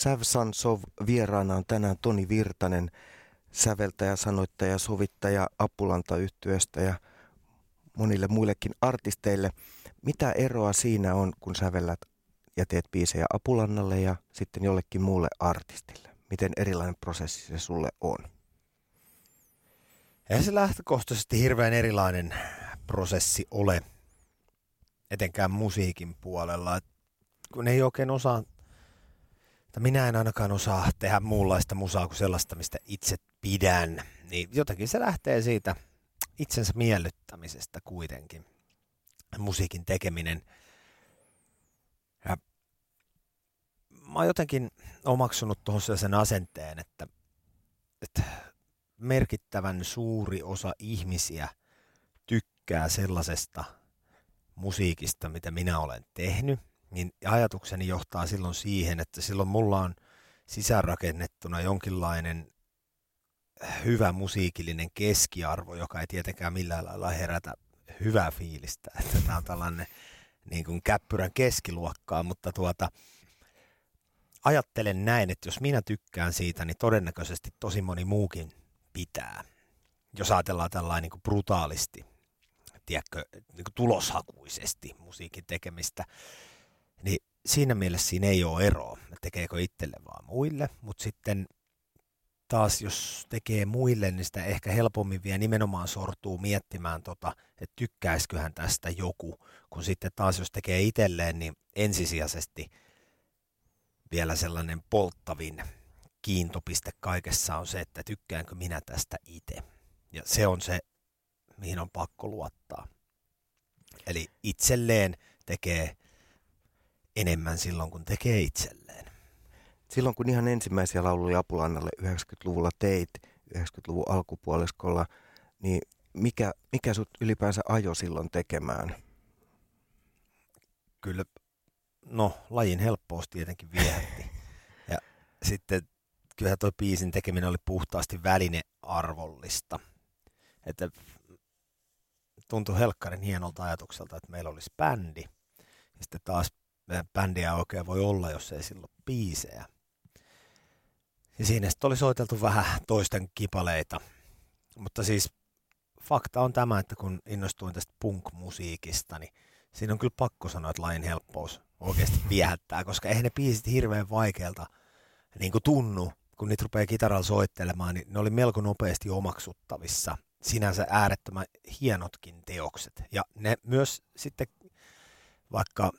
Savsan Sov vieraana on tänään Toni Virtanen, säveltäjä, sanoittaja, sovittaja Apulanta yhtyöstä ja monille muillekin artisteille. Mitä eroa siinä on, kun sävellät ja teet biisejä Apulannalle ja sitten jollekin muulle artistille? Miten erilainen prosessi se sulle on? Eihän se lähtökohtaisesti hirveän erilainen prosessi ole, etenkään musiikin puolella. Kun ei oikein osaa, tai minä en ainakaan osaa tehdä muunlaista musaa kuin sellaista, mistä itse pidän, niin jotenkin se lähtee siitä itsensä miellyttämisestä kuitenkin, musiikin tekeminen. Ja mä oon jotenkin omaksunut tuohon sen asenteen, että, että merkittävän suuri osa ihmisiä tykkää sellaisesta musiikista, mitä minä olen tehnyt, niin ajatukseni johtaa silloin siihen, että silloin mulla on sisäänrakennettuna jonkinlainen hyvä musiikillinen keskiarvo, joka ei tietenkään millään lailla herätä hyvää fiilistä, että tämä on tällainen niin kuin käppyrän keskiluokkaa, mutta tuota, ajattelen näin, että jos minä tykkään siitä, niin todennäköisesti tosi moni muukin pitää. Jos ajatellaan tällainen niin kuin brutaalisti, tiedätkö, niin kuin tuloshakuisesti musiikin tekemistä, siinä mielessä siinä ei ole eroa, tekeekö itselle vaan muille, mutta sitten taas jos tekee muille, niin sitä ehkä helpommin vielä nimenomaan sortuu miettimään, tota, että tykkäisiköhän tästä joku, kun sitten taas jos tekee itselleen, niin ensisijaisesti vielä sellainen polttavin kiintopiste kaikessa on se, että tykkäänkö minä tästä itse. Ja se on se, mihin on pakko luottaa. Eli itselleen tekee enemmän silloin, kun tekee itselleen. Silloin kun ihan ensimmäisiä lauluja Apulannalle 90-luvulla teit, 90-luvun alkupuoliskolla, niin mikä, mikä sut ylipäänsä ajo silloin tekemään? Kyllä, no lajin helppous tietenkin viehätti. ja sitten kyllähän toi biisin tekeminen oli puhtaasti välinearvollista. Että tuntui helkkarin hienolta ajatukselta, että meillä olisi bändi. Ja sitten taas bändiä oikein voi olla, jos ei silloin biisejä. Ja siinä sitten oli soiteltu vähän toisten kipaleita. Mutta siis fakta on tämä, että kun innostuin tästä punk-musiikista, niin siinä on kyllä pakko sanoa, että lain helppous oikeasti viehättää, koska eihän ne biisit hirveän vaikealta niin kuin tunnu, kun niitä rupeaa kitaralla soittelemaan, niin ne oli melko nopeasti omaksuttavissa. Sinänsä äärettömän hienotkin teokset. Ja ne myös sitten vaikka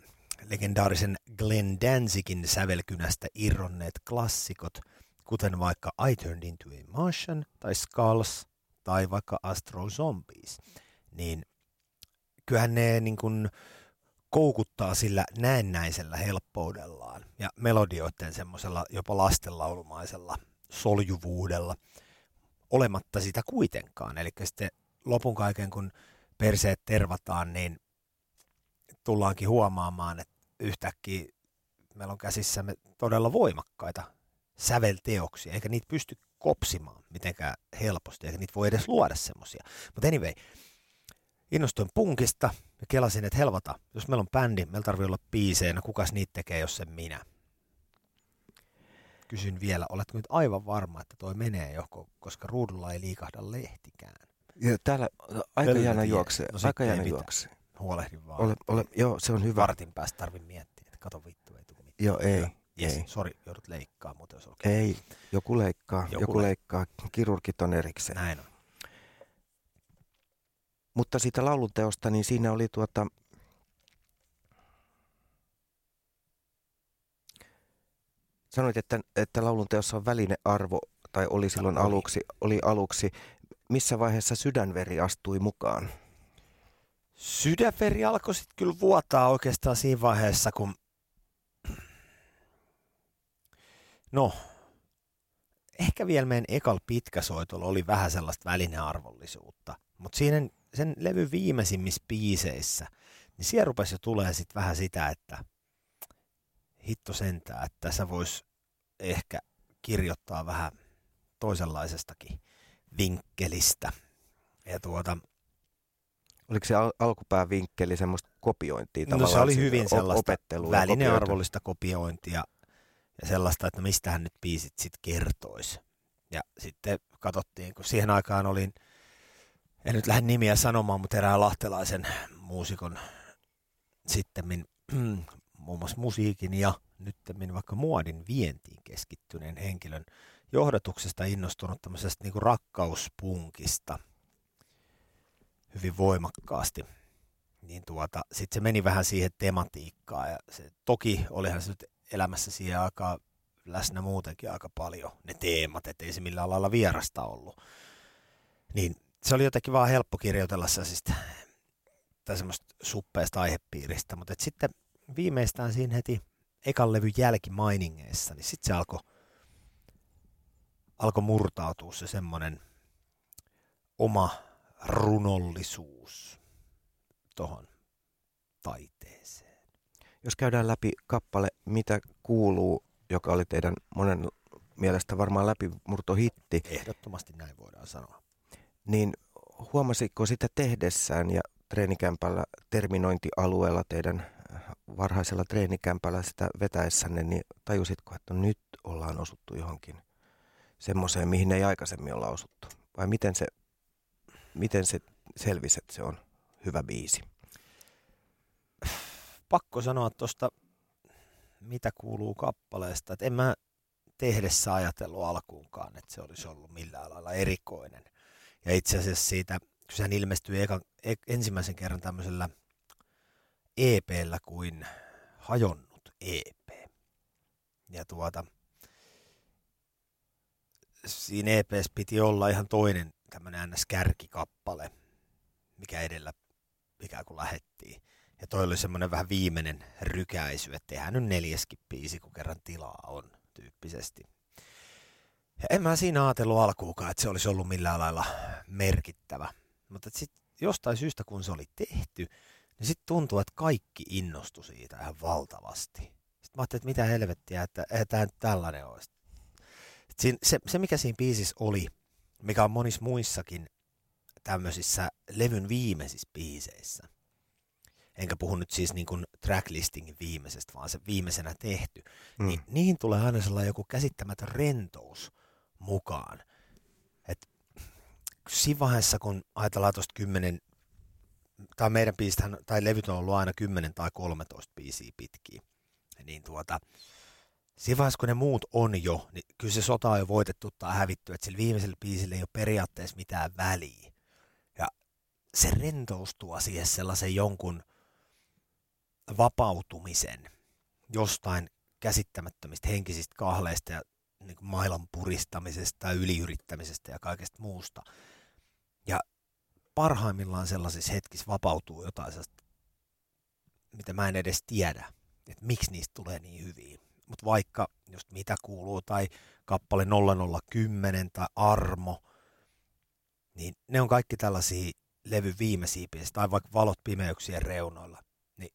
legendaarisen Glenn Danzigin sävelkynästä irronneet klassikot, kuten vaikka I Turned Into a Martian tai Skulls tai vaikka Astro Zombies, niin kyllähän ne niin kuin koukuttaa sillä näennäisellä helppoudellaan ja melodioiden semmoisella jopa lastenlaulumaisella soljuvuudella, olematta sitä kuitenkaan. Eli sitten lopun kaiken, kun perseet tervataan, niin tullaankin huomaamaan, että yhtäkkiä meillä on käsissämme todella voimakkaita sävelteoksia, eikä niitä pysty kopsimaan mitenkään helposti, eikä niitä voi edes luoda semmoisia. Mutta anyway, innostuin punkista ja kelasin, että helvata, jos meillä on bändi, meillä tarvii olla biisejä, no kukas niitä tekee, jos sen minä? Kysyn vielä, oletko nyt aivan varma, että toi menee johon, koska ruudulla ei liikahda lehtikään? Ja täällä aika jäänyt juoksee, no, aika jäänyt juoksee. Huolehdin vaan. Ole, ole, joo, se on hyvä. Vartin päästä tarvin miettiä, että kato vittu, ei tule mitään. Joo, ei. Yes, ei. sori, joudut leikkaa, mutta jos okay. Ei, joku leikkaa, joku, joku leikkaa, kirurgit on erikseen. Näin on. Mutta siitä laulunteosta, niin siinä oli tuota... Sanoit, että, että laulunteossa on välinearvo, tai oli silloin aluksi, oli aluksi. Missä vaiheessa sydänveri astui mukaan? Sydänveri alkoi sitten kyllä vuotaa oikeastaan siinä vaiheessa, kun... No, ehkä vielä meidän ekal pitkäsoitolla oli vähän sellaista välinearvollisuutta. Mutta siinä sen levy viimeisimmissä biiseissä, niin siellä rupesi jo tulee sitten vähän sitä, että hitto sentää, että tässä voisi ehkä kirjoittaa vähän toisenlaisestakin vinkkelistä. Ja tuota, Oliko se al- alkupää vinkkeli semmoista kopiointia? No se oli hyvin sellaista välinearvollista kopiointia. ja sellaista, että no mistähän nyt biisit sitten kertoisi. Ja sitten katsottiin, kun siihen aikaan olin, en nyt lähde nimiä sanomaan, mutta erään lahtelaisen muusikon sitten muun muassa musiikin ja nyt vaikka muodin vientiin keskittyneen henkilön johdatuksesta innostunut tämmöisestä niin rakkauspunkista hyvin voimakkaasti. Niin tuota, sitten se meni vähän siihen tematiikkaan ja se, toki olihan se nyt elämässä siihen aikaan läsnä muutenkin aika paljon ne teemat, ettei se millään lailla vierasta ollut. Niin se oli jotenkin vaan helppo kirjoitella siis tai semmoista suppeasta aihepiiristä, mutta sitten viimeistään siinä heti ekan levyn jälkimainingeissa, niin sitten se alkoi alko murtautua se semmoinen oma runollisuus tuohon taiteeseen. Jos käydään läpi kappale Mitä kuuluu, joka oli teidän monen mielestä varmaan läpimurtohitti. Ehdottomasti näin voidaan sanoa. Niin huomasitko sitä tehdessään ja treenikämpällä terminointialueella teidän varhaisella treenikämpällä sitä vetäessänne, niin tajusitko, että nyt ollaan osuttu johonkin semmoiseen, mihin ei aikaisemmin olla osuttu? Vai miten se, miten se selvisi, että se on hyvä biisi? Pakko sanoa tuosta, mitä kuuluu kappaleesta, että en mä tehdessä ajatellut alkuunkaan, että se olisi ollut millään lailla erikoinen. Ja itse asiassa siitä, kun sehän ilmestyi eka, e, ensimmäisen kerran tämmöisellä – EPllä kuin hajonnut EP. Ja tuota, siinä EPssä piti olla ihan toinen tämmöinen NS-kärkikappale, mikä edellä ikään kuin lähettiin. Ja toi oli semmoinen vähän viimeinen rykäisy, että tehdään nyt neljäskin biisi, kun kerran tilaa on tyyppisesti. Ja en mä siinä ajatellut alkuukaan, että se olisi ollut millään lailla merkittävä. Mutta sitten jostain syystä, kun se oli tehty, niin sitten tuntuu, että kaikki innostui siitä ihan valtavasti. Sitten mä ajattelin, että mitä helvettiä, että eihän tämä tällainen olisi. Siin, se, se, mikä siinä biisissä oli, mikä on monissa muissakin tämmöisissä levyn viimeisissä biiseissä, enkä puhu nyt siis niin kuin tracklistingin viimeisestä, vaan se viimeisenä tehty, mm. niin niihin tulee aina sellainen joku käsittämätön rentous mukaan. Et siinä vaiheessa, kun ajatellaan tuosta 10 tai meidän biistähän, tai levyt on ollut aina 10 tai 13 biisiä pitkiä. Niin tuota, siinä vaiheessa, kun ne muut on jo, niin kyllä se sota on jo voitettu tai hävitty, että sillä viimeisellä biisillä ei ole periaatteessa mitään väliä. Ja se rentoustuu siihen sellaisen jonkun vapautumisen jostain käsittämättömistä henkisistä kahleista ja niin mailan puristamisesta ja yliyrittämisestä ja kaikesta muusta. Ja parhaimmillaan sellaisissa hetkissä vapautuu jotain sellaista, mitä mä en edes tiedä, että miksi niistä tulee niin hyviä. Mutta vaikka just mitä kuuluu, tai kappale 0010 tai Armo, niin ne on kaikki tällaisia levy viimeisiä biisejä, tai vaikka valot pimeyksien reunoilla, niin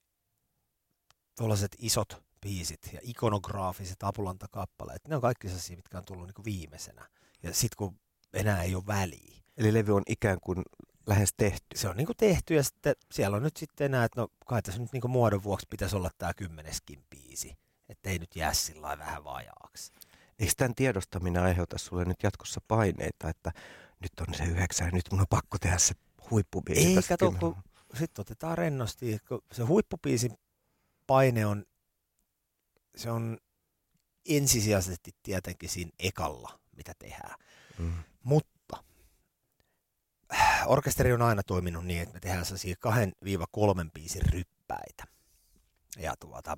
tuollaiset isot biisit ja ikonograafiset apulantakappaleet, ne on kaikki sellaisia, mitkä on tullut niin viimeisenä. Ja sitten kun enää ei ole väliä. Eli levy on ikään kuin lähes tehty. Se on niin kuin tehty ja sitten siellä on nyt sitten enää, että no kai tässä nyt niin kuin muodon vuoksi pitäisi olla tämä kymmeneskin biisi, että ei nyt jää sillä vähän vajaaksi. Eikö tämän tiedostaminen aiheuta sulle nyt jatkossa paineita, että nyt on se yhdeksän ja nyt mun on pakko tehdä se huippubiisi? Ei, kato, kun sitten otetaan rennosti, kun se huippubiisin paine on, se on ensisijaisesti tietenkin siinä ekalla, mitä tehdään. Mm. Mutta orkesteri on aina toiminut niin, että me tehdään sellaisia kahden viiva kolmen biisin ryppäitä. Ja tuota,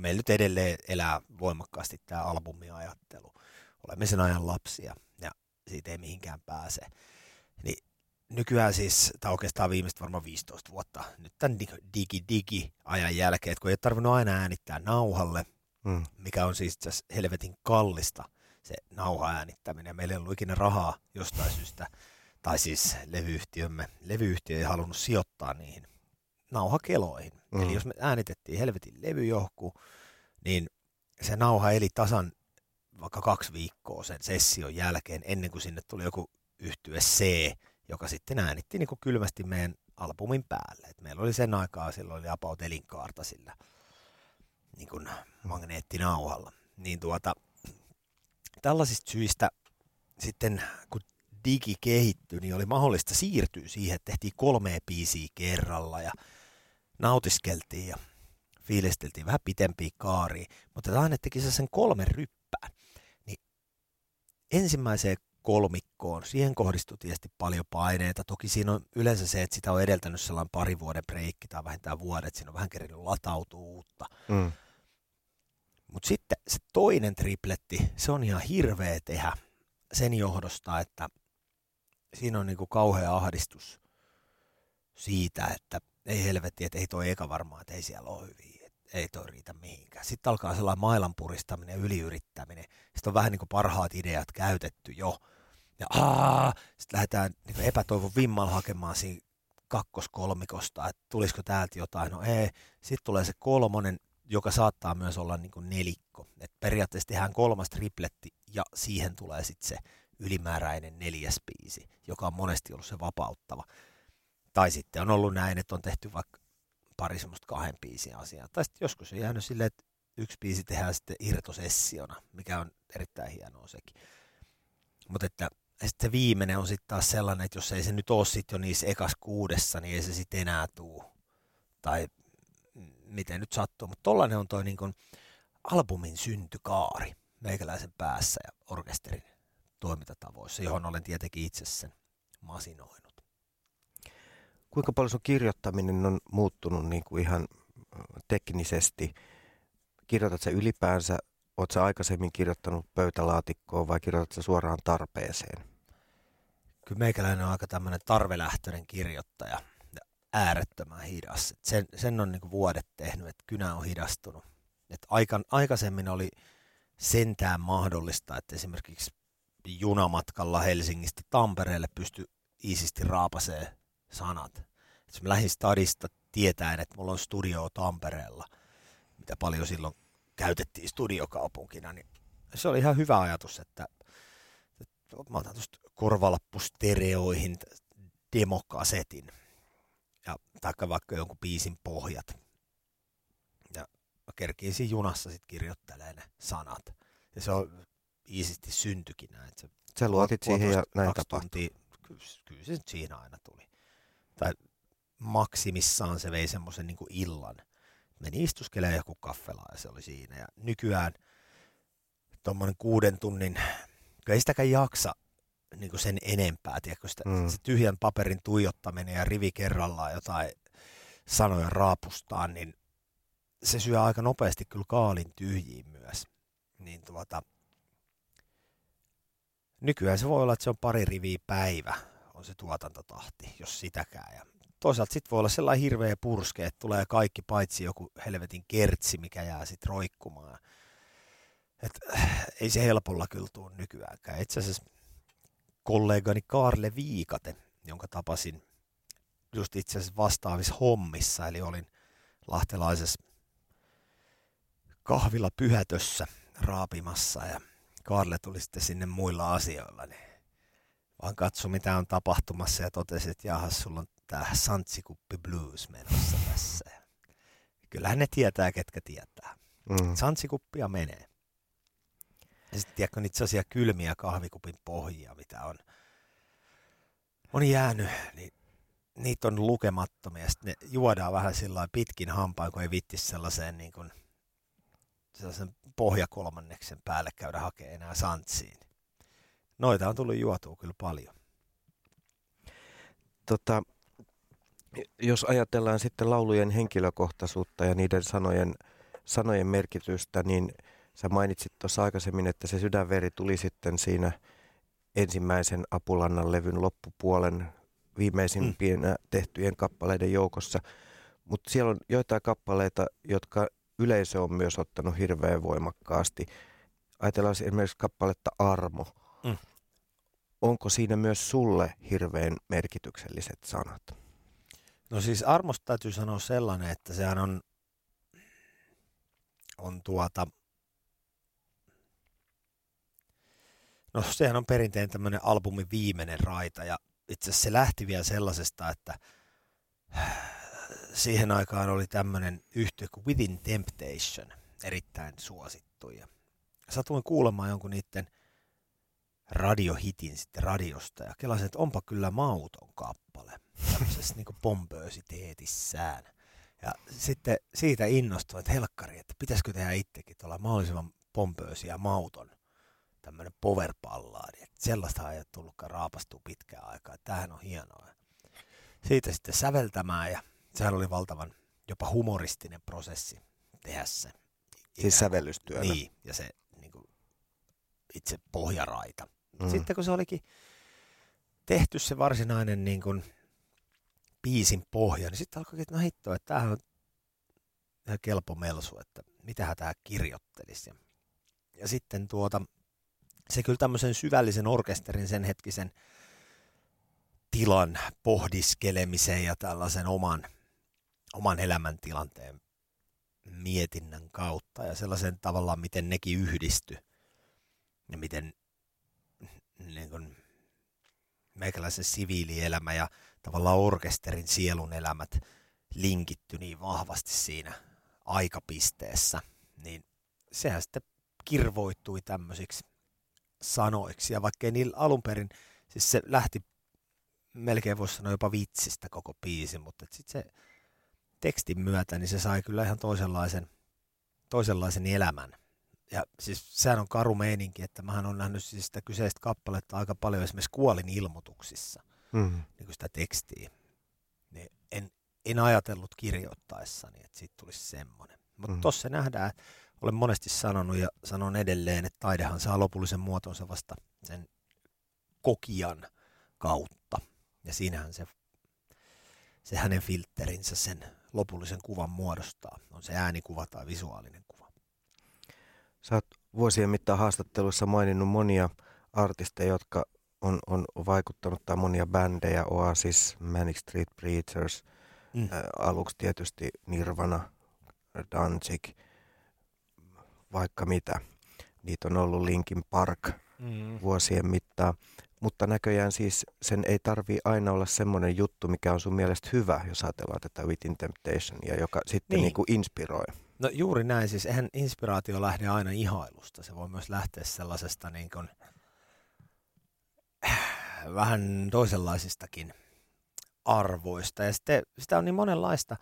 meillä nyt edelleen elää voimakkaasti tämä albumiajattelu. Olemme sen ajan lapsia ja siitä ei mihinkään pääse. Niin nykyään siis, tai oikeastaan viimeistä varmaan 15 vuotta, nyt tämän digi-digi-ajan jälkeen, että kun ei ole tarvinnut aina äänittää nauhalle, mm. mikä on siis helvetin kallista se nauha äänittäminen. Meillä ei ollut ikinä rahaa jostain syystä tai siis levyyhtiömme, levyyhtiö ei halunnut sijoittaa niihin nauhakeloihin. Mm. Eli jos me äänitettiin helvetin levyjohku, niin se nauha eli tasan vaikka kaksi viikkoa sen session jälkeen, ennen kuin sinne tuli joku yhtye C, joka sitten äänitti niin kuin kylmästi meidän albumin päälle. Et meillä oli sen aikaa, silloin oli about elinkaarta sillä niin kuin magneettinauhalla. Niin tuota, tällaisista syistä sitten, kun digi kehittyi, niin oli mahdollista siirtyä siihen, että tehtiin kolme biisiä kerralla ja nautiskeltiin ja fiilisteltiin vähän pitempiä kaaria, mutta tämä aina teki sen kolmen ryppään. Niin ensimmäiseen kolmikkoon, siihen kohdistui tietysti paljon paineita. Toki siinä on yleensä se, että sitä on edeltänyt sellainen pari vuoden breikki tai vähintään vuodet, siinä on vähän kerinyt latautua uutta. Mm. Mutta sitten se toinen tripletti, se on ihan hirveä tehdä sen johdosta, että siinä on niinku kauhea ahdistus siitä, että ei helvetti, että ei toi eka varmaan, että ei siellä ole hyviä, että ei toi riitä mihinkään. Sitten alkaa sellainen mailan puristaminen yliyrittäminen. Sitten on vähän niin kuin parhaat ideat käytetty jo. Ja aah, sitten lähdetään niin epätoivon vimmalla hakemaan siinä kakkoskolmikosta, että tulisiko täältä jotain. No ei. Sitten tulee se kolmonen, joka saattaa myös olla niin kuin nelikko. Et periaatteessa tehdään kolmas tripletti ja siihen tulee sitten se ylimääräinen neljäs biisi, joka on monesti ollut se vapauttava. Tai sitten on ollut näin, että on tehty vaikka pari semmoista kahden biisin asiaa. Tai sitten joskus on jäänyt silleen, että yksi biisi tehdään sitten irtosessiona, mikä on erittäin hienoa sekin. Mutta että sitten se viimeinen on sitten taas sellainen, että jos ei se nyt ole sitten jo niissä ekas kuudessa, niin ei se sitten enää tuu. Tai miten nyt sattuu. Mutta tollainen on toi niin albumin syntykaari meikäläisen päässä ja orkesterin toimintatavoissa, johon olen tietenkin itse sen masinoinut. Kuinka paljon sun kirjoittaminen on muuttunut niin kuin ihan teknisesti? Kirjoitat sä ylipäänsä, oot sä aikaisemmin kirjoittanut pöytälaatikkoon vai kirjoitat sä suoraan tarpeeseen? Kyllä meikäläinen on aika tämmöinen tarvelähtöinen kirjoittaja ja äärettömän hidas. Sen, sen on niin vuodet tehnyt, että kynä on hidastunut. Et aikan, aikaisemmin oli sentään mahdollista, että esimerkiksi junamatkalla Helsingistä Tampereelle pysty iisisti raapasee sanat. Et jos mä lähdin stadista tietäen, että mulla on studio Tampereella, mitä paljon silloin käytettiin studiokaupunkina, niin se oli ihan hyvä ajatus, että, että mä otan tuosta korvalappustereoihin demokasetin ja taikka vaikka jonkun biisin pohjat. Ja mä kerkiisin junassa sitten kirjoittelemaan ne sanat. Ja se on iisisti syntyikin näin. Se Sä luotit siihen ja näin tapahtui. Kyllä, kyllä se siinä aina tuli. Tai maksimissaan se vei semmoisen niin illan. Meni istuskelemaan joku kaffela ja se oli siinä. Ja nykyään tuommoinen kuuden tunnin, kyllä ei sitäkään jaksa niin kuin sen enempää, tiedätkö, sitä, mm. se tyhjän paperin tuijottaminen ja rivi kerrallaan jotain sanoja raapustaan, niin se syö aika nopeasti kyllä kaalin tyhjiin myös. Niin tuota, nykyään se voi olla, että se on pari riviä päivä, on se tuotantotahti, jos sitäkään. Ja toisaalta sitten voi olla sellainen hirveä purske, että tulee kaikki paitsi joku helvetin kertsi, mikä jää sitten roikkumaan. Et, äh, ei se helpolla kyllä tule nykyäänkään. Itse asiassa kollegani Karle Viikate, jonka tapasin just itse asiassa vastaavissa hommissa, eli olin lahtelaisessa kahvilla pyhätössä raapimassa ja Karle tuli sitten sinne muilla asioilla, niin vaan katso mitä on tapahtumassa ja totesi, että jahas, sulla on tää Santsikuppi Blues menossa tässä. Kyllähän ne tietää, ketkä tietää. Mm. Santsikuppia menee. Ja sitten tiedätkö niitä sellaisia kylmiä kahvikupin pohjia, mitä on, on jäänyt, niin niitä on lukemattomia. Sitten ne juodaan vähän sillä pitkin hampaan, kun ei vitti sellaiseen niin kuin, sellaisen pohjakolmanneksen päälle käydä hakemaan enää santsiin. Noita on tullut juotua kyllä paljon. Tota, jos ajatellaan sitten laulujen henkilökohtaisuutta ja niiden sanojen, sanojen merkitystä, niin sä mainitsit tuossa aikaisemmin, että se sydänveri tuli sitten siinä ensimmäisen Apulannan levyn loppupuolen viimeisimpien mm. tehtyjen kappaleiden joukossa. Mutta siellä on joitain kappaleita, jotka yleisö on myös ottanut hirveän voimakkaasti. Ajatellaan esimerkiksi kappaletta Armo. Onko siinä myös sulle hirveän merkitykselliset sanat? No siis Armosta täytyy sanoa sellainen, että sehän on, on tuota, no sehän on perinteinen tämmöinen albumin viimeinen raita ja itse asiassa se lähti vielä sellaisesta, että siihen aikaan oli tämmöinen yhtiö kuin Within Temptation, erittäin suosittu. Ja satuin kuulemaan jonkun niiden radiohitin sitten radiosta ja kelasin, että onpa kyllä mauton kappale tämmöisessä niin pompöösiteetissään. Ja sitten siitä innostuin, että helkkari, että pitäisikö tehdä itsekin tuolla mahdollisimman pompöösi ja mauton tämmöinen power ballaadi. Että sellaista ei ole tullutkaan raapastua pitkään aikaa. Tämähän on hienoa. Siitä sitten säveltämään ja sehän oli valtavan jopa humoristinen prosessi tehdä se. Siis sävellystyönä. Niin, ja se niin kuin, itse pohjaraita. Mm. Sitten kun se olikin tehty se varsinainen niin kuin, biisin pohja, niin sitten alkoi, että no hitto, että tämähän on ihan kelpo melsu, että mitähän tämä kirjoittelisi. Ja, ja sitten tuota, se kyllä tämmöisen syvällisen orkesterin sen hetkisen tilan pohdiskelemiseen ja tällaisen oman, oman elämäntilanteen mietinnän kautta ja sellaisen tavallaan, miten nekin yhdisty ja miten niin kuin, meikäläisen siviilielämä ja tavallaan orkesterin sielun elämät linkitty niin vahvasti siinä aikapisteessä, niin sehän sitten kirvoittui tämmöisiksi sanoiksi. Ja vaikkei niillä alun perin, siis se lähti melkein voisi sanoa jopa vitsistä koko biisi, mutta sitten se tekstin myötä, niin se sai kyllä ihan toisenlaisen, toisenlaisen elämän. Ja siis sehän on karu meininki, että mähän on nähnyt siis sitä kyseistä kappaletta aika paljon esimerkiksi kuolin ilmoituksissa, mm. niin kuin sitä tekstiä. Niin en, en ajatellut kirjoittaessani, että siitä tulisi semmoinen. Mutta mm. tossa nähdään, että olen monesti sanonut ja sanon edelleen, että taidehan saa lopullisen muotonsa vasta sen kokijan kautta. Ja siinähän se, se hänen filterinsä sen lopullisen kuvan muodostaa. On se äänikuva tai visuaalinen kuva. Sä oot vuosien mittaan haastatteluissa maininnut monia artisteja, jotka on, on vaikuttanut, tai monia bändejä, Oasis, Manic Street Preachers, mm. ä, aluksi tietysti Nirvana, Danzig, vaikka mitä. Niitä on ollut Linkin Park mm. vuosien mittaan. Mutta näköjään siis sen ei tarvi aina olla semmoinen juttu, mikä on sun mielestä hyvä, jos ajatellaan tätä Within Temptation, ja joka sitten niin. Niin kuin inspiroi. No juuri näin, siis eihän inspiraatio lähde aina ihailusta. Se voi myös lähteä sellaisesta niin kuin, vähän toisenlaisistakin arvoista. Ja sitten sitä on niin monenlaista,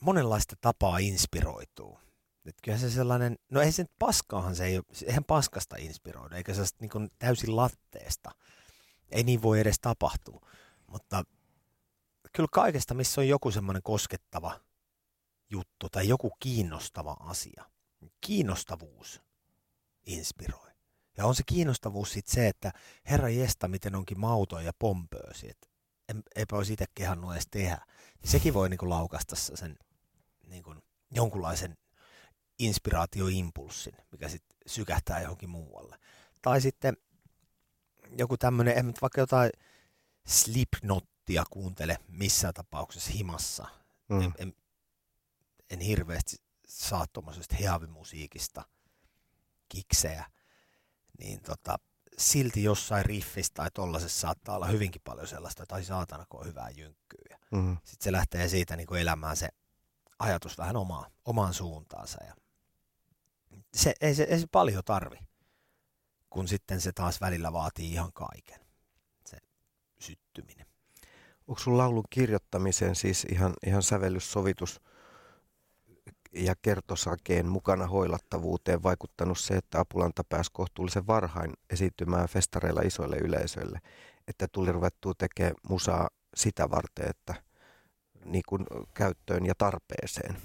monenlaista tapaa inspiroituu. Että kyllä se sellainen, no ei se nyt paskaahan se ei ole, eihän paskasta inspiroida, eikä se niin kuin täysin latteesta. Ei niin voi edes tapahtua. Mutta kyllä kaikesta, missä on joku semmoinen koskettava juttu tai joku kiinnostava asia, kiinnostavuus inspiroi. Ja on se kiinnostavuus sitten se, että herra jesta, miten onkin mautoja ja pompöösi, että eipä olisi itse kehannut edes tehdä. Sekin voi niinku laukasta sen niinku, jonkunlaisen inspiraatioimpulssin, mikä sitten sykähtää johonkin muualle. Tai sitten joku tämmöinen, en vaikka jotain Slipknottia kuuntele missään tapauksessa himassa. Mm. En, en, en hirveästi saa tuommoisesta heavimusiikista kiksejä, niin tota, silti jossain riffissä tai tollasessa saattaa olla hyvinkin paljon sellaista, tai saatana, kun on hyvää jynkkyä. Mm. Sitten se lähtee siitä niin kuin elämään se ajatus vähän omaa, omaan suuntaansa. Ja se, ei, se, ei se paljon tarvi, kun sitten se taas välillä vaatii ihan kaiken, se syttyminen. Onko sun laulun kirjoittamisen siis ihan, ihan sävellyssovitus ja kertosakeen mukana hoilattavuuteen vaikuttanut se, että Apulanta pääsi kohtuullisen varhain esiintymään festareilla isoille yleisöille, että tuli ruvettua tekemään musaa sitä varten, että niin kuin käyttöön ja tarpeeseen?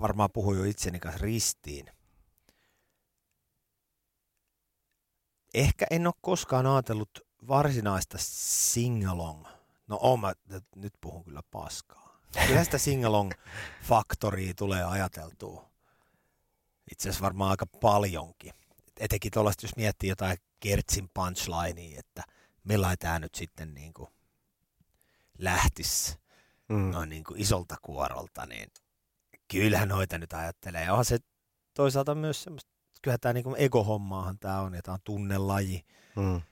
varmaan puhuin jo itseni kanssa ristiin. Ehkä en ole koskaan ajatellut varsinaista singalong. No mä, nyt puhun kyllä paskaa. Kyllä sitä singalong faktoria tulee ajateltua. Itse asiassa varmaan aika paljonkin. Etenkin tuollaista, jos miettii jotain Kertsin punchlinea, että millä tämä nyt sitten niin kuin lähtisi mm. noin niin kuin isolta kuorolta, niin kyllähän noita nyt ajattelee. Onhan se toisaalta myös semmoista, kyllä tämä niin ego-hommaahan tämä on, ja tämä on tunnelaji mm.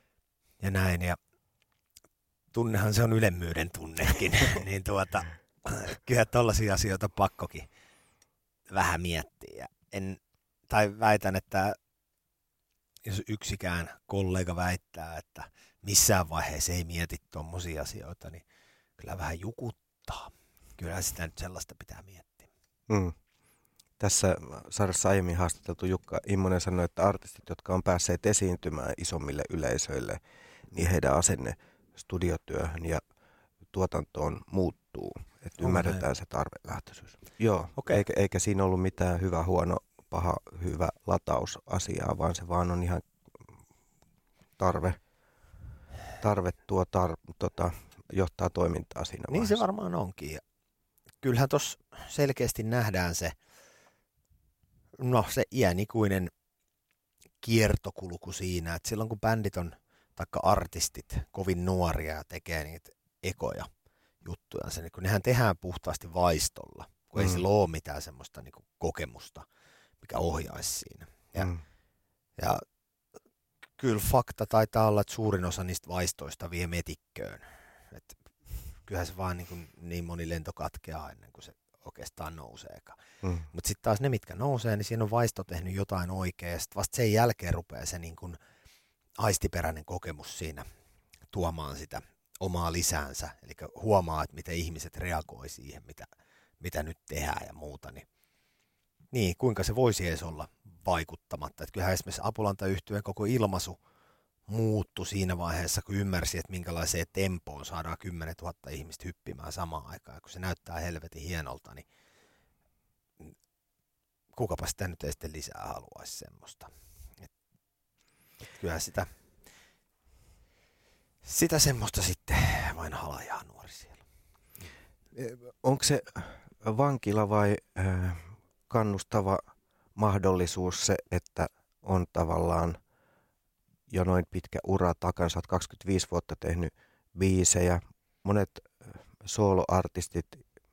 ja näin. Ja tunnehan se on ylemmyyden tunnekin, niin tuota, kyllä tällaisia asioita pakkokin vähän miettiä. En, tai väitän, että jos yksikään kollega väittää, että missään vaiheessa ei mieti tuommoisia asioita, niin kyllä vähän jukuttaa. Kyllä sitä nyt sellaista pitää miettiä. Mm. Tässä sarjassa aiemmin haastateltu Jukka Immonen sanoi, että artistit, jotka on päässeet esiintymään isommille yleisöille, niin heidän asenne studiotyöhön ja tuotantoon muuttuu. Että ymmärretään näin. se tarvelähtöisyys. Joo, okay. eikä, eikä siinä ollut mitään hyvä, huono, paha, hyvä latausasiaa, vaan se vaan on ihan tarve, tarve tuo tar, tota, johtaa toimintaa siinä Niin vaiheessa. se varmaan onkin. Kyllähän tuossa selkeästi nähdään se, no se iänikuinen kiertokulku siinä, että silloin kun bändit on, taikka artistit, kovin nuoria ja tekee niitä ekoja juttuja, se, niin kun nehän tehdään puhtaasti vaistolla, kun mm. ei sillä ole mitään semmoista niin kuin kokemusta, mikä ohjaisi siinä. Ja, mm. ja kyllä fakta taitaa olla, että suurin osa niistä vaistoista vie metikköön. Et kyllähän se vaan niin, kuin niin moni lento katkeaa ennen kuin se oikeastaan nouseekaan. Mm. Mutta sitten taas ne, mitkä nousee, niin siinä on vaisto tehnyt jotain oikein, ja sitten vasta sen jälkeen rupeaa se niin kuin aistiperäinen kokemus siinä tuomaan sitä omaa lisäänsä, eli huomaa, että miten ihmiset reagoi siihen, mitä, mitä nyt tehdään ja muuta, niin, niin kuinka se voisi edes olla vaikuttamatta. Että kyllähän esimerkiksi apulanta koko ilmaisu muuttui siinä vaiheessa, kun ymmärsi, että minkälaiseen tempoon saadaan 10 000 ihmistä hyppimään samaan aikaan. kun se näyttää helvetin hienolta, niin kukapa sitä nyt ei sitten lisää haluaisi semmoista. Et kyllähän sitä, sitä semmoista sitten vain halajaa nuori siellä. Onko se vankila vai kannustava mahdollisuus se, että on tavallaan jo noin pitkä ura takana. Sä oot 25 vuotta tehnyt biisejä. Monet soloartistit,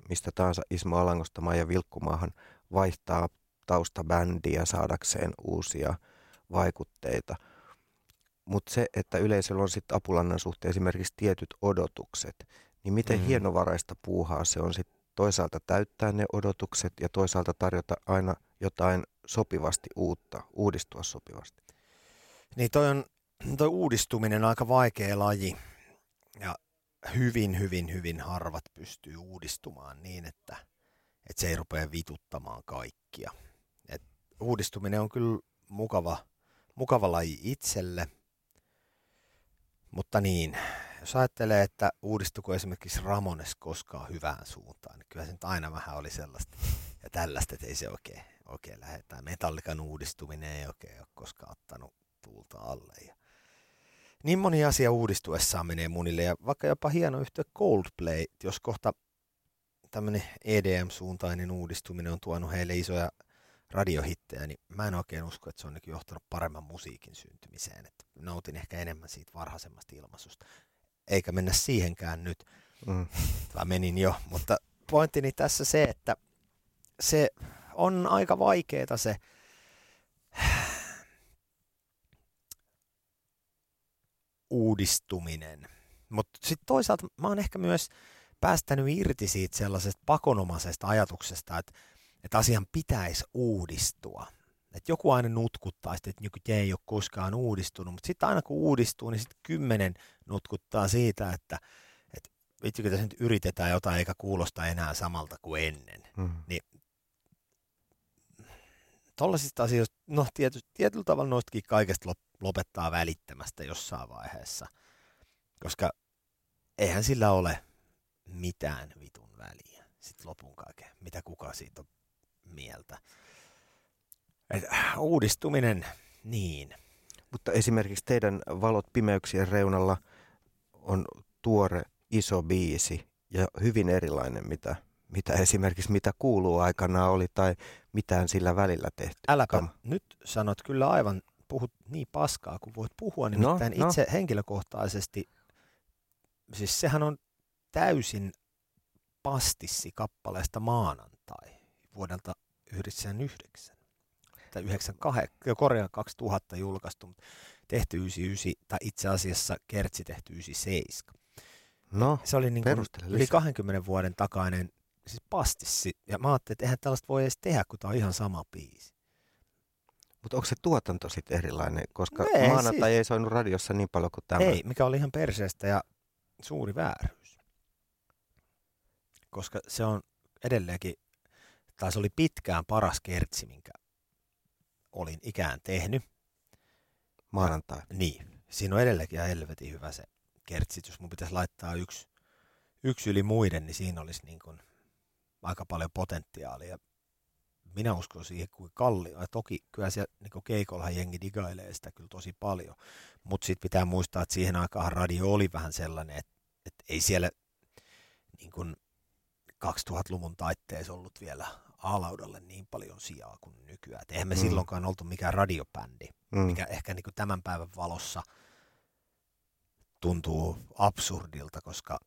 mistä tahansa Ismo Alangosta Maija Vilkkumaahan, vaihtaa taustabändiä saadakseen uusia vaikutteita. Mutta se, että yleisöllä on sitten Apulannan suhteen esimerkiksi tietyt odotukset, niin miten mm. hienovaraista puuhaa se on sitten toisaalta täyttää ne odotukset ja toisaalta tarjota aina jotain sopivasti uutta, uudistua sopivasti. Niin toi, on, toi uudistuminen on aika vaikea laji ja hyvin, hyvin, hyvin harvat pystyy uudistumaan niin, että, että se ei rupea vituttamaan kaikkia. Et uudistuminen on kyllä mukava, mukava laji itselle, mutta niin, jos ajattelee, että uudistuko esimerkiksi Ramones koskaan hyvään suuntaan, niin kyllä se nyt aina vähän oli sellaista ja tällaista, että ei se oikein, oikein lähde. Metallikan uudistuminen ei oikein ole koskaan ottanut tuulta alle. Ja niin moni asia uudistuessaan menee munille ja vaikka jopa hieno yhtiö Coldplay, jos kohta tämmöinen EDM-suuntainen uudistuminen on tuonut heille isoja radiohittejä, niin mä en oikein usko, että se on johtanut paremman musiikin syntymiseen. Että nautin ehkä enemmän siitä varhaisemmasta ilmaisusta. Eikä mennä siihenkään nyt, mm. tai menin jo, mutta pointtini tässä se, että se on aika vaikeeta se uudistuminen. Mutta sitten toisaalta mä oon ehkä myös päästänyt irti siitä sellaisesta pakonomaisesta ajatuksesta, että, että asian pitäisi uudistua. Että joku aina nutkuttaa sitten, että joku ei ole koskaan uudistunut, mutta sitten aina kun uudistuu, niin sitten kymmenen nutkuttaa siitä, että, että vitsikö tässä nyt yritetään jotain eikä kuulosta enää samalta kuin ennen. Mm. Niin tollaisista asioista, no tiety, tietyllä tavalla noistakin kaikesta lopettaa välittämästä jossain vaiheessa, koska eihän sillä ole mitään vitun väliä sitten lopun kaiken, mitä kuka siitä on mieltä. Et, uudistuminen, niin. Mutta esimerkiksi teidän Valot pimeyksien reunalla on tuore iso biisi ja hyvin erilainen, mitä mitä esimerkiksi mitä kuuluu aikana oli tai mitään sillä välillä tehty. Äläpä Kam. nyt sanot kyllä aivan, puhut niin paskaa kuin voit puhua, nimittäin no, no. itse henkilökohtaisesti, siis sehän on täysin pastissi kappaleesta maanantai vuodelta 1999 tai 98, Korea 2000 julkaistu, mutta tehty 99, tai itse asiassa Kertsi tehty 97. No, se oli niin kuin yli 20 vuoden takainen siis pastissi. Ja mä ajattelin, että eihän tällaista voi edes tehdä, kun tämä on ihan sama biisi. Mutta onko se tuotanto sitten erilainen? Koska Ei, maanantai siis- ei soinut radiossa niin paljon kuin tämä. Ei, mikä oli ihan perseestä ja suuri vääryys. Koska se on edelleenkin, tai se oli pitkään paras kertsi, minkä olin ikään tehnyt. Maanantai. Niin, siinä on edelleenkin ihan helvetin hyvä se kertsit. Jos mun pitäisi laittaa yksi, yksi yli muiden, niin siinä olisi niin kuin aika paljon potentiaalia. Minä uskon siihen, kuin kalli. Ja toki kyllä siellä niin keikollahan jengi digailee sitä kyllä tosi paljon. Mutta sitten pitää muistaa, että siihen aikaan radio oli vähän sellainen, että, että ei siellä niin kuin 2000-luvun taitteessa ollut vielä A-laudalle niin paljon sijaa kuin nykyään. Et eihän me Mm. mm. silloinkaan oltu mikään radiobändi Mm. mikä ehkä niin kuin tämän päivän valossa tuntuu absurdilta, koska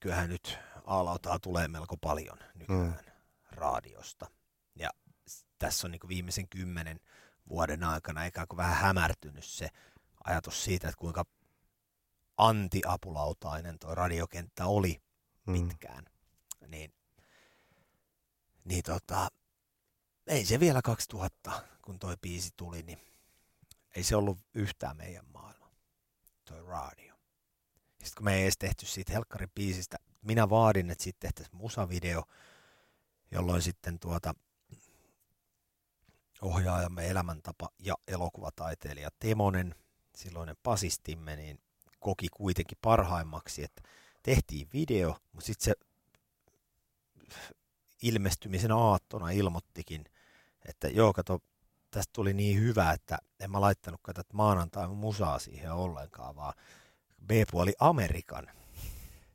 kyllähän nyt A-lautaa tulee melko paljon nykyään mm. raadiosta. Ja tässä on niin kuin viimeisen kymmenen vuoden aikana ikään kuin vähän hämärtynyt se ajatus siitä, että kuinka antiapulautainen tuo radiokenttä oli Mm. pitkään. Niin, niin tota, ei se vielä 2000, kun toi biisi tuli, niin ei se ollut yhtään meidän maailma, toi radio. Sitten kun me ei edes tehty siitä Helkkarin biisistä, minä vaadin, että sitten tehtäisiin musavideo, jolloin sitten tuota ohjaajamme elämäntapa ja elokuvataiteilija Temonen, silloinen pasistimme, niin koki kuitenkin parhaimmaksi, että tehtiin video, mutta sitten se ilmestymisen aattona ilmoittikin, että joo, kato, tästä tuli niin hyvä, että en mä laittanut että maanantai musaa siihen ollenkaan, vaan B-puoli Amerikan,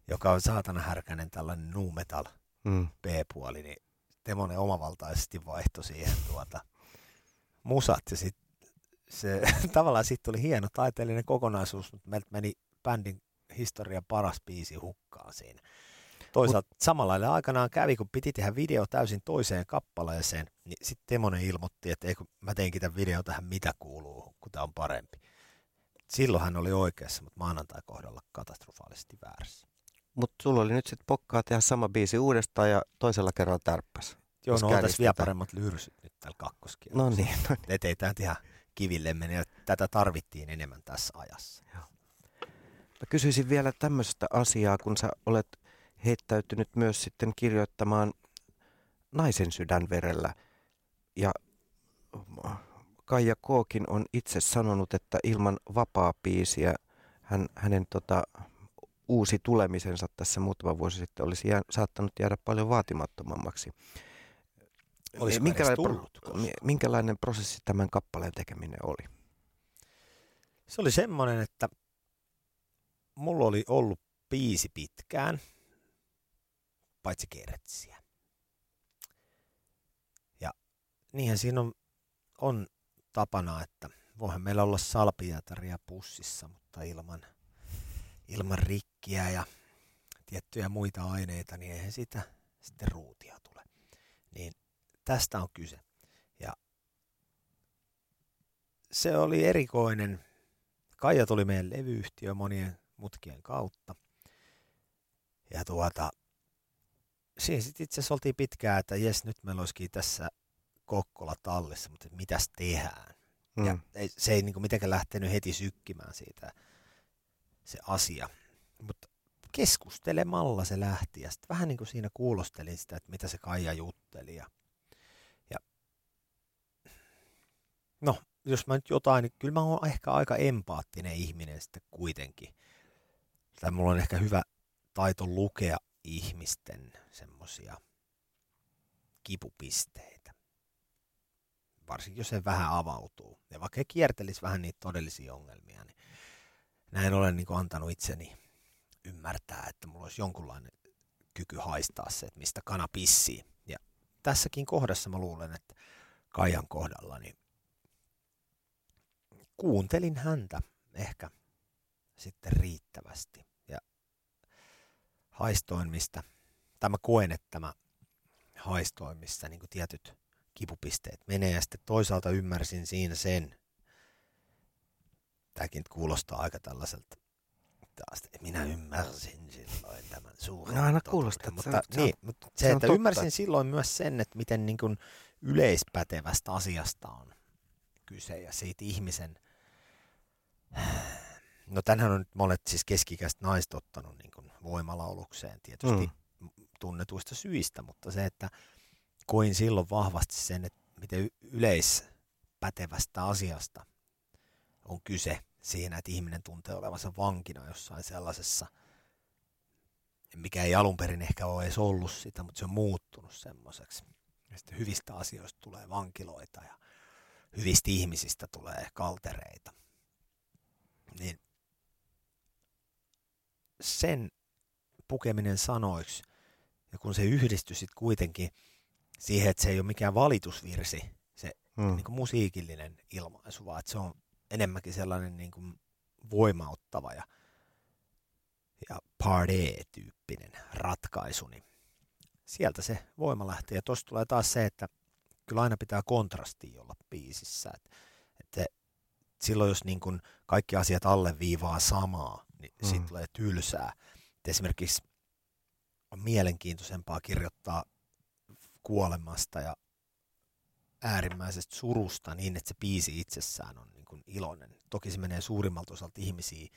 joka on saatana härkänen tällainen nu metal Mm. B-puoli, niin Temonen omavaltaisesti vaihtoi siihen tuota musat ja sitten se tavallaan siitä tuli hieno taiteellinen kokonaisuus, mutta meiltä meni bändin historian paras biisi hukkaan siinä. Toisaalta Mut, samalla aikanaan kävi, kun piti tehdä video täysin toiseen kappaleeseen, niin sitten Temonen ilmoitti, että ei kun mä teinkin tämän video tähän mitä kuuluu, kun tämä on parempi. Silloin hän oli oikeassa, mutta maanantai kohdalla katastrofaalisesti väärässä. Mutta sulla oli nyt sitten pokkaa tehdä sama biisi uudestaan ja toisella kerralla tärppäs. Joo, no on tässä vielä paremmat lyrsyt nyt tällä kakkoskierroksella. No niin, no Et ei tämä ihan kiville mene, tätä tarvittiin enemmän tässä ajassa. Mä kysyisin vielä tämmöistä asiaa, kun sä olet heittäytynyt myös sitten kirjoittamaan naisen sydänverellä. Ja Kaija Kookin on itse sanonut, että ilman vapaa-piisiä hän, hänen tota, uusi tulemisensa tässä muutama vuosi sitten olisi jää, saattanut jäädä paljon vaatimattomammaksi. Olisiko minkälainen, tullut mi- minkälainen prosessi tämän kappaleen tekeminen oli? Se oli semmoinen, että mulla oli ollut biisi pitkään, paitsi kertsiä. Ja niinhän siinä on, on tapana, että voihan meillä olla salpiätäriä pussissa, mutta ilman, ilman rikkiä ja tiettyjä muita aineita, niin eihän sitä sitten ruutia tule. Niin tästä on kyse. Ja se oli erikoinen. Kaija tuli meidän levyyhtiö monien mutkien kautta. Ja tuota, siinä sitten itse asiassa oltiin pitkään, että jes, nyt meillä olisikin tässä Kokkola tallissa, mutta mitäs tehdään? Mm. Ja ei, se ei niinku mitenkään lähtenyt heti sykkimään siitä se asia. Mutta keskustelemalla se lähti ja sitten vähän niin kuin siinä kuulostelin sitä, että mitä se Kaija jutteli. Ja, ja no, jos mä nyt jotain, niin kyllä mä oon ehkä aika empaattinen ihminen sitten kuitenkin. Tai mulla on ehkä hyvä taito lukea ihmisten semmosia kipupisteitä. Varsinkin jos se vähän avautuu. Ja vaikka he kiertelis vähän niitä todellisia ongelmia, niin näin olen niin antanut itseni ymmärtää, että mulla olisi jonkunlainen kyky haistaa se, että mistä kana pissii. Ja tässäkin kohdassa mä luulen, että Kaijan kohdalla niin kuuntelin häntä ehkä sitten riittävästi mistä, tai mä koen, että mä haistoin missä niin tietyt kipupisteet menee ja sitten toisaalta ymmärsin siinä sen, tämäkin kuulostaa aika tällaiselta puhtaasti. Minä ymmärsin silloin tämän suuren No aina kuulostaa, että mutta, se on- niin, mutta se, se että totta. ymmärsin silloin myös sen, että miten niin kuin yleispätevästä asiasta on kyse ja siitä ihmisen No tänhän on nyt monet siis keskikäistä naiset ottanut niin kuin voimalaulukseen tietysti mm. tunnetuista syistä, mutta se, että koin silloin vahvasti sen, että miten yleispätevästä asiasta on kyse siinä, että ihminen tuntee olevansa vankina jossain sellaisessa, mikä ei alun perin ehkä ole edes ollut sitä, mutta se on muuttunut semmoiseksi. Ja sitten hyvistä asioista tulee vankiloita ja hyvistä ihmisistä tulee kaltereita. Niin sen pukeminen sanoiksi, ja kun se yhdistyi sitten kuitenkin siihen, että se ei ole mikään valitusvirsi, se Mm. niin kuin musiikillinen ilmaisu, vaan että se on enemmänkin sellainen niin kuin voimauttava ja, ja party-tyyppinen ratkaisu, niin sieltä se voima lähtee. Ja tuossa tulee taas se, että kyllä aina pitää kontrastia olla biisissä. Että, että silloin jos niin kuin kaikki asiat alleviivaa samaa, niin mm. siitä tulee tylsää. Et esimerkiksi on mielenkiintoisempaa kirjoittaa kuolemasta ja äärimmäisestä surusta niin, että se biisi itsessään on niin kuin iloinen. Toki se menee suurimmalta osalta ihmisiä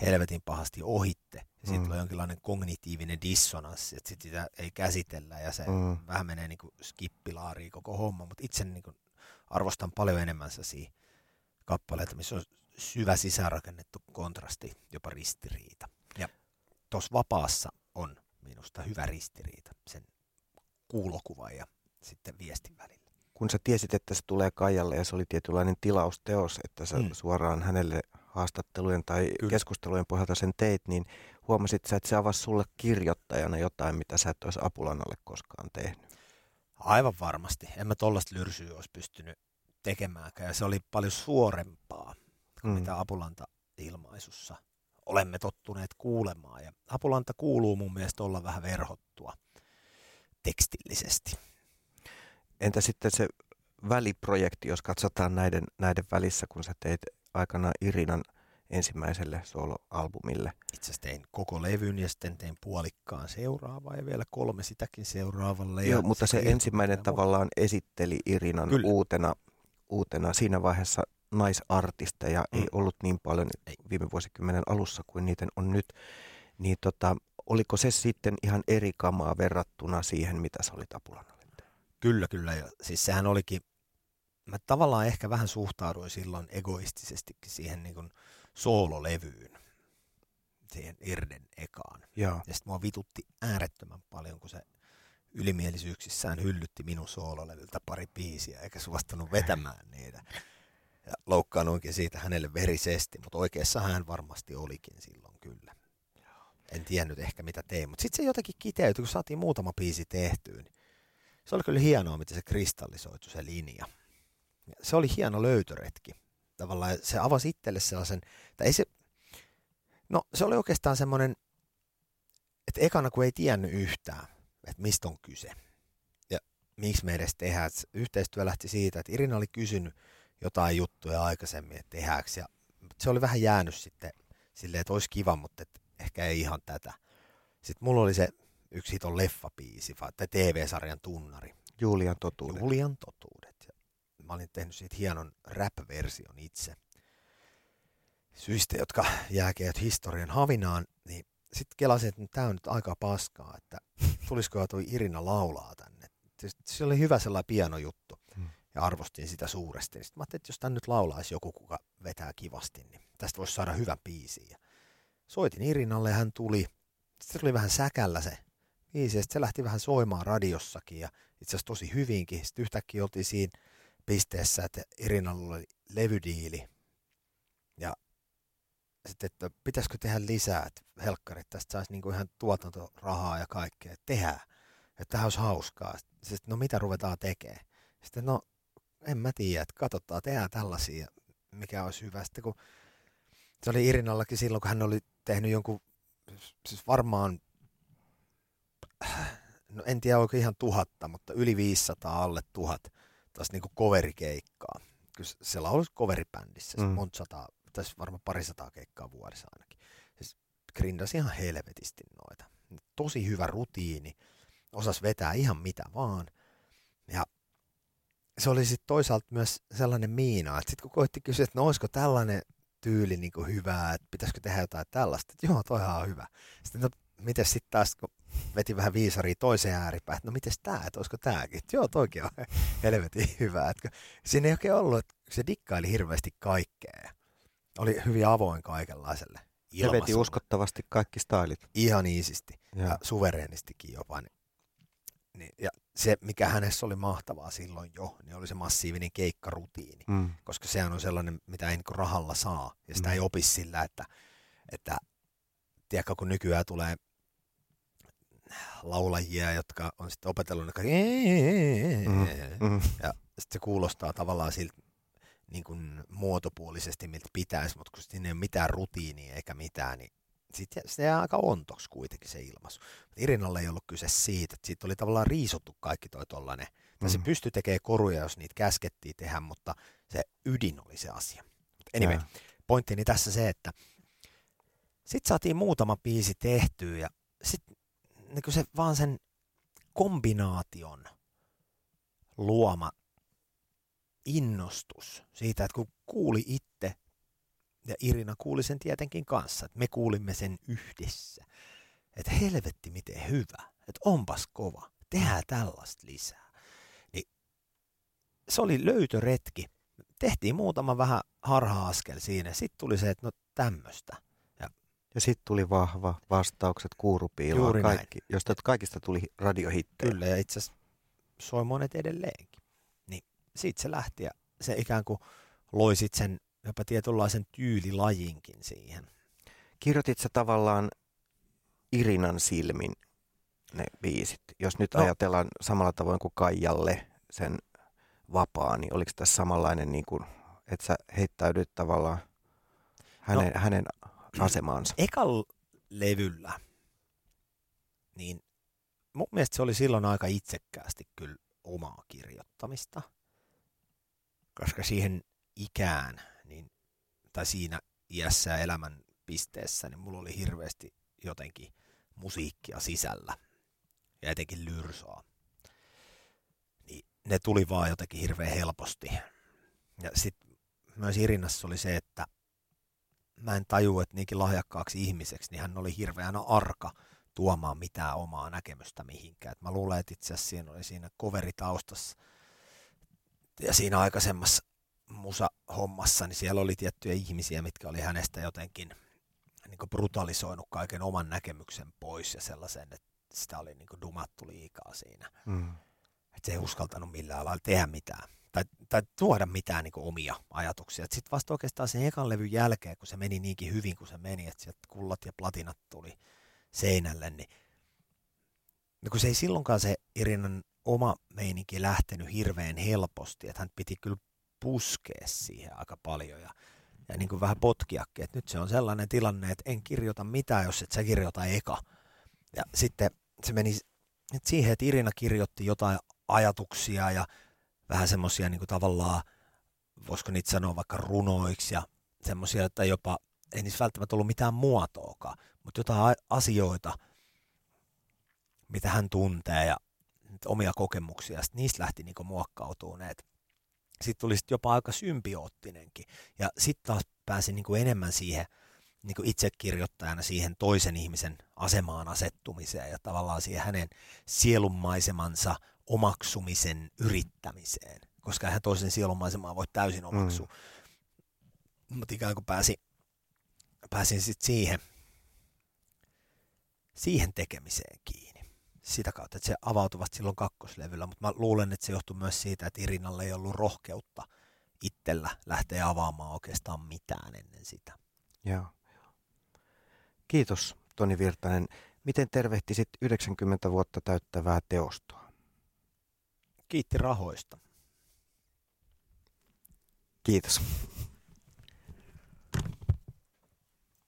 helvetin pahasti ohitte. Ja siitä mm. tulee jonkinlainen kognitiivinen dissonanssi, että sit sitä ei käsitellä ja se mm. vähän menee niin kuin skippilaariin koko homma. Mutta itse niin kuin arvostan paljon enemmän sellaisia kappaleita, missä on syvä sisäänrakennettu kontrasti, jopa ristiriita. Tuossa vapaassa on minusta hyvä ristiriita sen kuulokuvan ja sitten viestin välillä. Kun sä tiesit, että se tulee Kaijalle ja se oli tietynlainen tilausteos, että sä mm. suoraan hänelle haastattelujen tai Kyllä. keskustelujen pohjalta sen teit, niin huomasit sä, että se avasi sulle kirjoittajana jotain, mitä sä et olisi Apulannalle koskaan tehnyt? Aivan varmasti. En mä tollaista lyrsyä olisi pystynyt tekemäänkään. Ja se oli paljon suorempaa kuin mm. mitä Apulanta ilmaisussa olemme tottuneet kuulemaan. Ja Apulanta kuuluu mun mielestä olla vähän verhottua tekstillisesti. Entä sitten se väliprojekti, jos katsotaan näiden, näiden välissä, kun sä teit aikana Irinan ensimmäiselle soloalbumille? Itse asiassa tein koko levyn ja sitten tein puolikkaan seuraavaa ja vielä kolme sitäkin seuraavalle. Joo, mutta se, se ensimmäinen tavallaan esitteli Irinan Kyllä. uutena, uutena siinä vaiheessa naisartisteja mm. ei ollut niin paljon viime vuosikymmenen alussa kuin niitä on nyt. Niin tota, oliko se sitten ihan eri kamaa verrattuna siihen, mitä sä olit Apulanalle? Kyllä, kyllä. Ja siis sehän olikin, mä tavallaan ehkä vähän suhtauduin silloin egoistisestikin siihen niin kuin soololevyyn, siihen Irden ekaan. Ja, ja sitten mua vitutti äärettömän paljon, kun se ylimielisyyksissään hyllytti minun soololevyltä pari biisiä, eikä suostunut vetämään niitä. Ja loukkaannuinkin siitä hänelle verisesti, mutta oikeassa hän varmasti olikin silloin kyllä. En tiennyt ehkä mitä tein, mutta sitten se jotenkin kiteytyi, kun saatiin muutama biisi tehtyä, niin se oli kyllä hienoa, miten se kristallisoitu se linja. Se oli hieno löytöretki. Tavallaan se avasi itselle sellaisen, tai ei se, no se oli oikeastaan semmoinen, että ekana kun ei tiennyt yhtään, että mistä on kyse ja miksi me edes tehdään. Yhteistyö lähti siitä, että Irina oli kysynyt jotain juttuja aikaisemmin, että tehdäänkö, ja se oli vähän jäänyt sitten silleen, että olisi kiva, mutta että ehkä ei ihan tätä. Sitten mulla oli se yksi hiton leffabiisi, tai TV-sarjan tunnari. Julian totuudet. Julian totuudet. Ja mä olin tehnyt siitä hienon rap-version itse. Syistä, jotka jääkeet historian havinaan, niin sitten kelasin, että tämä on nyt aika paskaa, että tulisiko tuo Irina laulaa tänne. Se oli hyvä sellainen pianojuttu hmm. Ja arvostin sitä suuresti. Sitten mä ajattelin, että jos tämä nyt laulaisi joku, kuka vetää kivasti, niin tästä voisi saada hyvän biisin. Ja soitin Irinalle ja hän tuli. Sitten se oli vähän säkällä se biisi, ja se lähti vähän soimaan radiossakin ja itse asiassa tosi hyvinkin. Sitten yhtäkkiä oltiin siinä pisteessä, että Irinalla oli levydiili ja sitten, että pitäisikö tehdä lisää, että helkkarit tästä saisi niinku ihan tuotantorahaa ja kaikkea, että tehdään, että tähän olisi hauskaa. Sitten, no mitä ruvetaan tekemään? Sitten no, en mä tiedä, että katsotaan, tehdään tällaisia, mikä olisi hyvä. Sitten kun se oli Irinallakin silloin, kun hän oli tehnyt jonkun, siis varmaan no en tiedä oikein ihan tuhatta, mutta yli 500 alle tuhat taas niinku coverikeikkaa. Kyllä siellä olisi coveribändissä, mm. monta sataa, tässä varmaan parisataa keikkaa vuodessa ainakin. Siis grindasi ihan helvetisti noita. Tosi hyvä rutiini, osas vetää ihan mitä vaan. Se oli sitten toisaalta myös sellainen miina, että sitten kun koitti kysyä, että no olisiko tällainen tyyli niin kuin hyvää, että pitäisikö tehdä jotain tällaista, että joo, toihan on hyvä. Sitten no, miten sitten taas, kun veti vähän viisaria toiseen ääripään, että no miten tämä, että olisiko tämäkin, että joo, toikin on helvetin hyvä. Että siinä ei oikein ollut, että se dikkaili hirveästi kaikkea. Oli hyvin avoin kaikenlaiselle Se veti uskottavasti kaikki stylit. Ihan iisisti ja, ja suvereenistikin jopa. Niin, niin, ja se, mikä hänessä oli mahtavaa silloin jo, niin oli se massiivinen keikkarutiini. Mm. Koska sehän on sellainen, mitä ei niin rahalla saa. Ja sitä mm. ei opi sillä, että, että tiedätkö, kun nykyään tulee laulajia, jotka on sitten opetellut, mm. Mm. ja sitten se kuulostaa tavallaan siltä niin kuin muotopuolisesti, miltä pitäisi, mutta kun siinä ei ole mitään rutiinia eikä mitään, niin sitten se jää aika ontoksi kuitenkin se ilmaisu. Irinalle ei ollut kyse siitä, että siitä oli tavallaan riisuttu kaikki toi tollanen. Mm. Se pystyi tekemään koruja, jos niitä käskettiin tehdä, mutta se ydin oli se asia. Anyway, pointtini tässä se, että sitten saatiin muutama biisi tehtyä ja sitten niin se vaan sen kombinaation luoma innostus siitä, että kun kuuli itse, ja Irina kuuli sen tietenkin kanssa, että me kuulimme sen yhdessä, että helvetti miten hyvä, että onpas kova, tehdään tällaista lisää. Niin se oli löytöretki. Tehtiin muutama vähän harha-askel siinä. Sitten tuli se, että no tämmöistä. Ja, ja sitten tuli vahva vastaukset kuurupiiloon, kaikki, josta kaikista tuli radiohittejä. Kyllä, ja itse asiassa soi monet edelleenkin siitä se lähti ja se ikään kuin loi sen jopa tietynlaisen tyylilajinkin siihen. Kirjoitit sä tavallaan Irinan silmin ne biisit? Jos nyt no. ajatellaan samalla tavoin kuin Kaijalle sen vapaa, niin oliko tässä samanlainen, niin kuin, että sä heittäydyt tavallaan hänen, no, hänen asemaansa? Ekal levyllä, niin mun mielestä se oli silloin aika itsekkäästi kyllä omaa kirjoittamista – koska siihen ikään, niin, tai siinä iässä ja elämän pisteessä, niin mulla oli hirveästi jotenkin musiikkia sisällä ja etenkin lyrsoa. Niin ne tuli vaan jotenkin hirveän helposti. Ja sitten myös Irinassa oli se, että mä en tajua, että niinkin lahjakkaaksi ihmiseksi, niin hän oli hirveän arka tuomaan mitään omaa näkemystä mihinkään. Et mä luulen, että itse asiassa siinä oli siinä coveritaustassa ja siinä aikaisemmassa musa-hommassa, niin siellä oli tiettyjä ihmisiä, mitkä oli hänestä jotenkin niin brutalisoinut kaiken oman näkemyksen pois ja sellaisen, että sitä oli niin dumattu liikaa siinä. Mm. Että se ei uskaltanut millään lailla tehdä mitään tai, tai tuoda mitään niin omia ajatuksia. Sitten vasta oikeastaan sen ekan levyn jälkeen, kun se meni niinkin hyvin kuin se meni, että sieltä kullat ja platinat tuli seinälle, niin no kun se ei silloinkaan se Irinan oma meininki lähtenyt hirveän helposti, että hän piti kyllä puskea siihen aika paljon ja, ja niin kuin vähän potkiakin, että nyt se on sellainen tilanne, että en kirjoita mitään, jos et sä kirjoita eka. Ja sitten se meni että siihen, että Irina kirjoitti jotain ajatuksia ja vähän semmoisia niin tavallaan, voisiko niitä sanoa vaikka runoiksi ja semmoisia, että jopa ei niissä välttämättä ollut mitään muotoakaan, mutta jotain asioita, mitä hän tuntee ja omia kokemuksia, niistä lähti niin muokkautumaan Sitten tuli sit jopa aika symbioottinenkin. Ja sitten taas pääsin niin kuin enemmän siihen niin kuin itse kirjoittajana siihen toisen ihmisen asemaan asettumiseen ja tavallaan siihen hänen sielunmaisemansa omaksumisen yrittämiseen. Koska hän toisen sielunmaisemaa voi täysin mm. omaksua. Mm. Mutta ikään kuin pääsin, pääsin sitten siihen, siihen tekemiseen kiinni sitä kautta, että se avautui vasta silloin kakkoslevyllä, mutta mä luulen, että se johtui myös siitä, että Irinalle ei ollut rohkeutta itsellä lähteä avaamaan oikeastaan mitään ennen sitä. Joo. Kiitos Toni Virtanen. Miten tervehtisit 90 vuotta täyttävää teostoa? Kiitti rahoista. Kiitos.